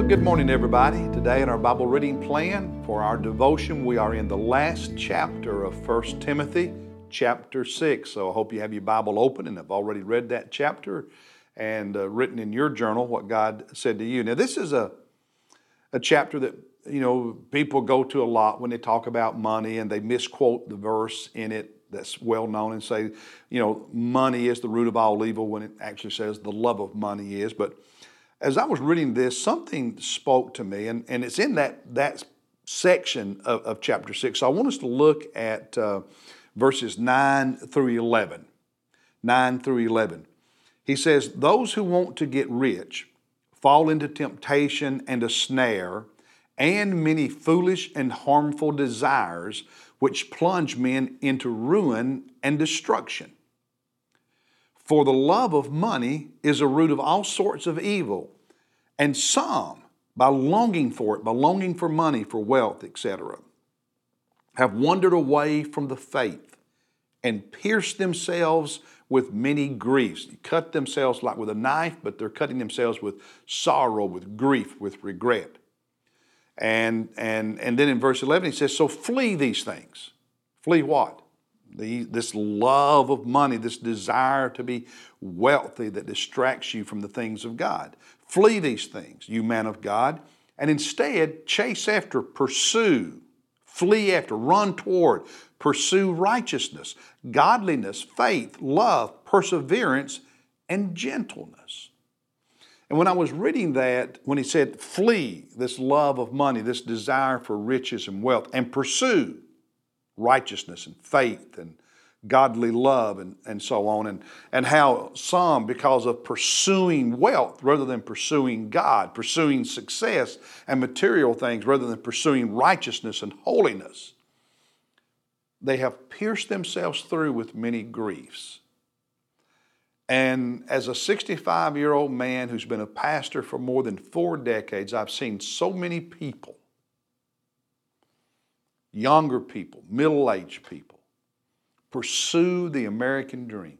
Well, good morning, everybody. Today, in our Bible reading plan for our devotion, we are in the last chapter of 1 Timothy, chapter 6. So I hope you have your Bible open and have already read that chapter and uh, written in your journal what God said to you. Now, this is a, a chapter that you know people go to a lot when they talk about money and they misquote the verse in it that's well known and say, you know, money is the root of all evil when it actually says the love of money is. But as I was reading this, something spoke to me, and, and it's in that, that section of, of chapter 6. So I want us to look at uh, verses 9 through 11. 9 through 11. He says, Those who want to get rich fall into temptation and a snare and many foolish and harmful desires which plunge men into ruin and destruction. For the love of money is a root of all sorts of evil, and some, by longing for it, by longing for money, for wealth, etc., have wandered away from the faith and pierced themselves with many griefs. They Cut themselves like with a knife, but they're cutting themselves with sorrow, with grief, with regret. And, and, and then in verse 11, he says, So flee these things. Flee what? The, this love of money, this desire to be wealthy that distracts you from the things of God. Flee these things, you man of God, and instead chase after, pursue, flee after, run toward, pursue righteousness, godliness, faith, love, perseverance, and gentleness. And when I was reading that, when he said, flee this love of money, this desire for riches and wealth, and pursue righteousness and faith and godly love and, and so on, and, and how some, because of pursuing wealth rather than pursuing God, pursuing success and material things rather than pursuing righteousness and holiness, they have pierced themselves through with many griefs. And as a 65 year old man who's been a pastor for more than four decades, I've seen so many people, younger people, middle aged people, pursue the American dream,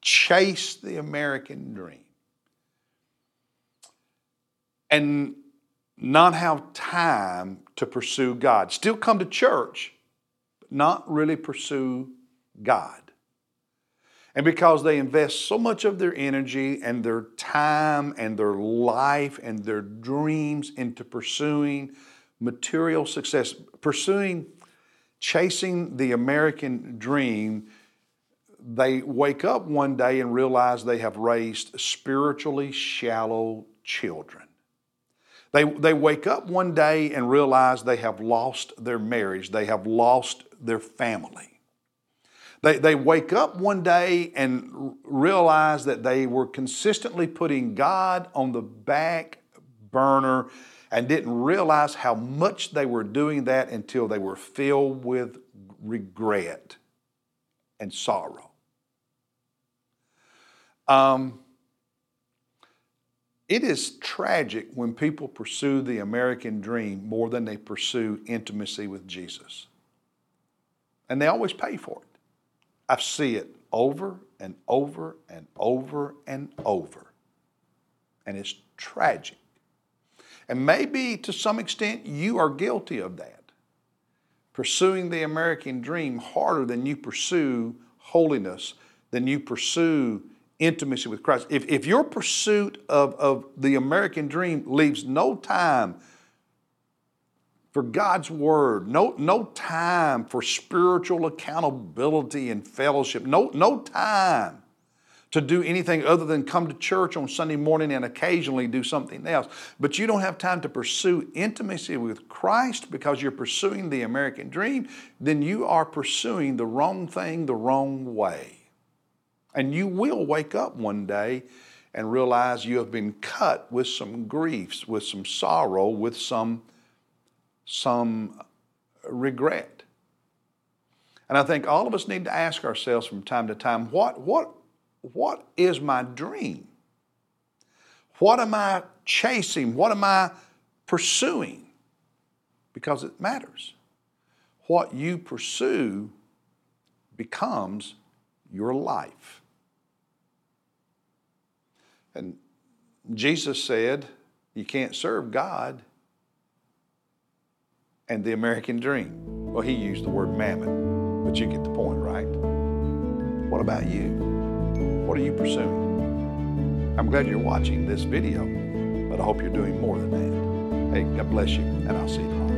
chase the American dream, and not have time to pursue God. Still come to church, but not really pursue God. And because they invest so much of their energy and their time and their life and their dreams into pursuing material success, pursuing, chasing the American dream, they wake up one day and realize they have raised spiritually shallow children. They, they wake up one day and realize they have lost their marriage, they have lost their family. They, they wake up one day and realize that they were consistently putting God on the back burner and didn't realize how much they were doing that until they were filled with regret and sorrow. Um, it is tragic when people pursue the American dream more than they pursue intimacy with Jesus. And they always pay for it. I see it over and over and over and over. And it's tragic. And maybe to some extent you are guilty of that. Pursuing the American dream harder than you pursue holiness, than you pursue intimacy with Christ. If, if your pursuit of, of the American dream leaves no time for God's Word, no, no time for spiritual accountability and fellowship, no, no time to do anything other than come to church on Sunday morning and occasionally do something else. But you don't have time to pursue intimacy with Christ because you're pursuing the American dream, then you are pursuing the wrong thing the wrong way. And you will wake up one day and realize you have been cut with some griefs, with some sorrow, with some some regret. And I think all of us need to ask ourselves from time to time what, what, what is my dream? What am I chasing? What am I pursuing? Because it matters. What you pursue becomes your life. And Jesus said, You can't serve God and the American dream. Well, he used the word mammon, but you get the point, right? What about you? What are you pursuing? I'm glad you're watching this video, but I hope you're doing more than that. Hey, God bless you, and I'll see you tomorrow.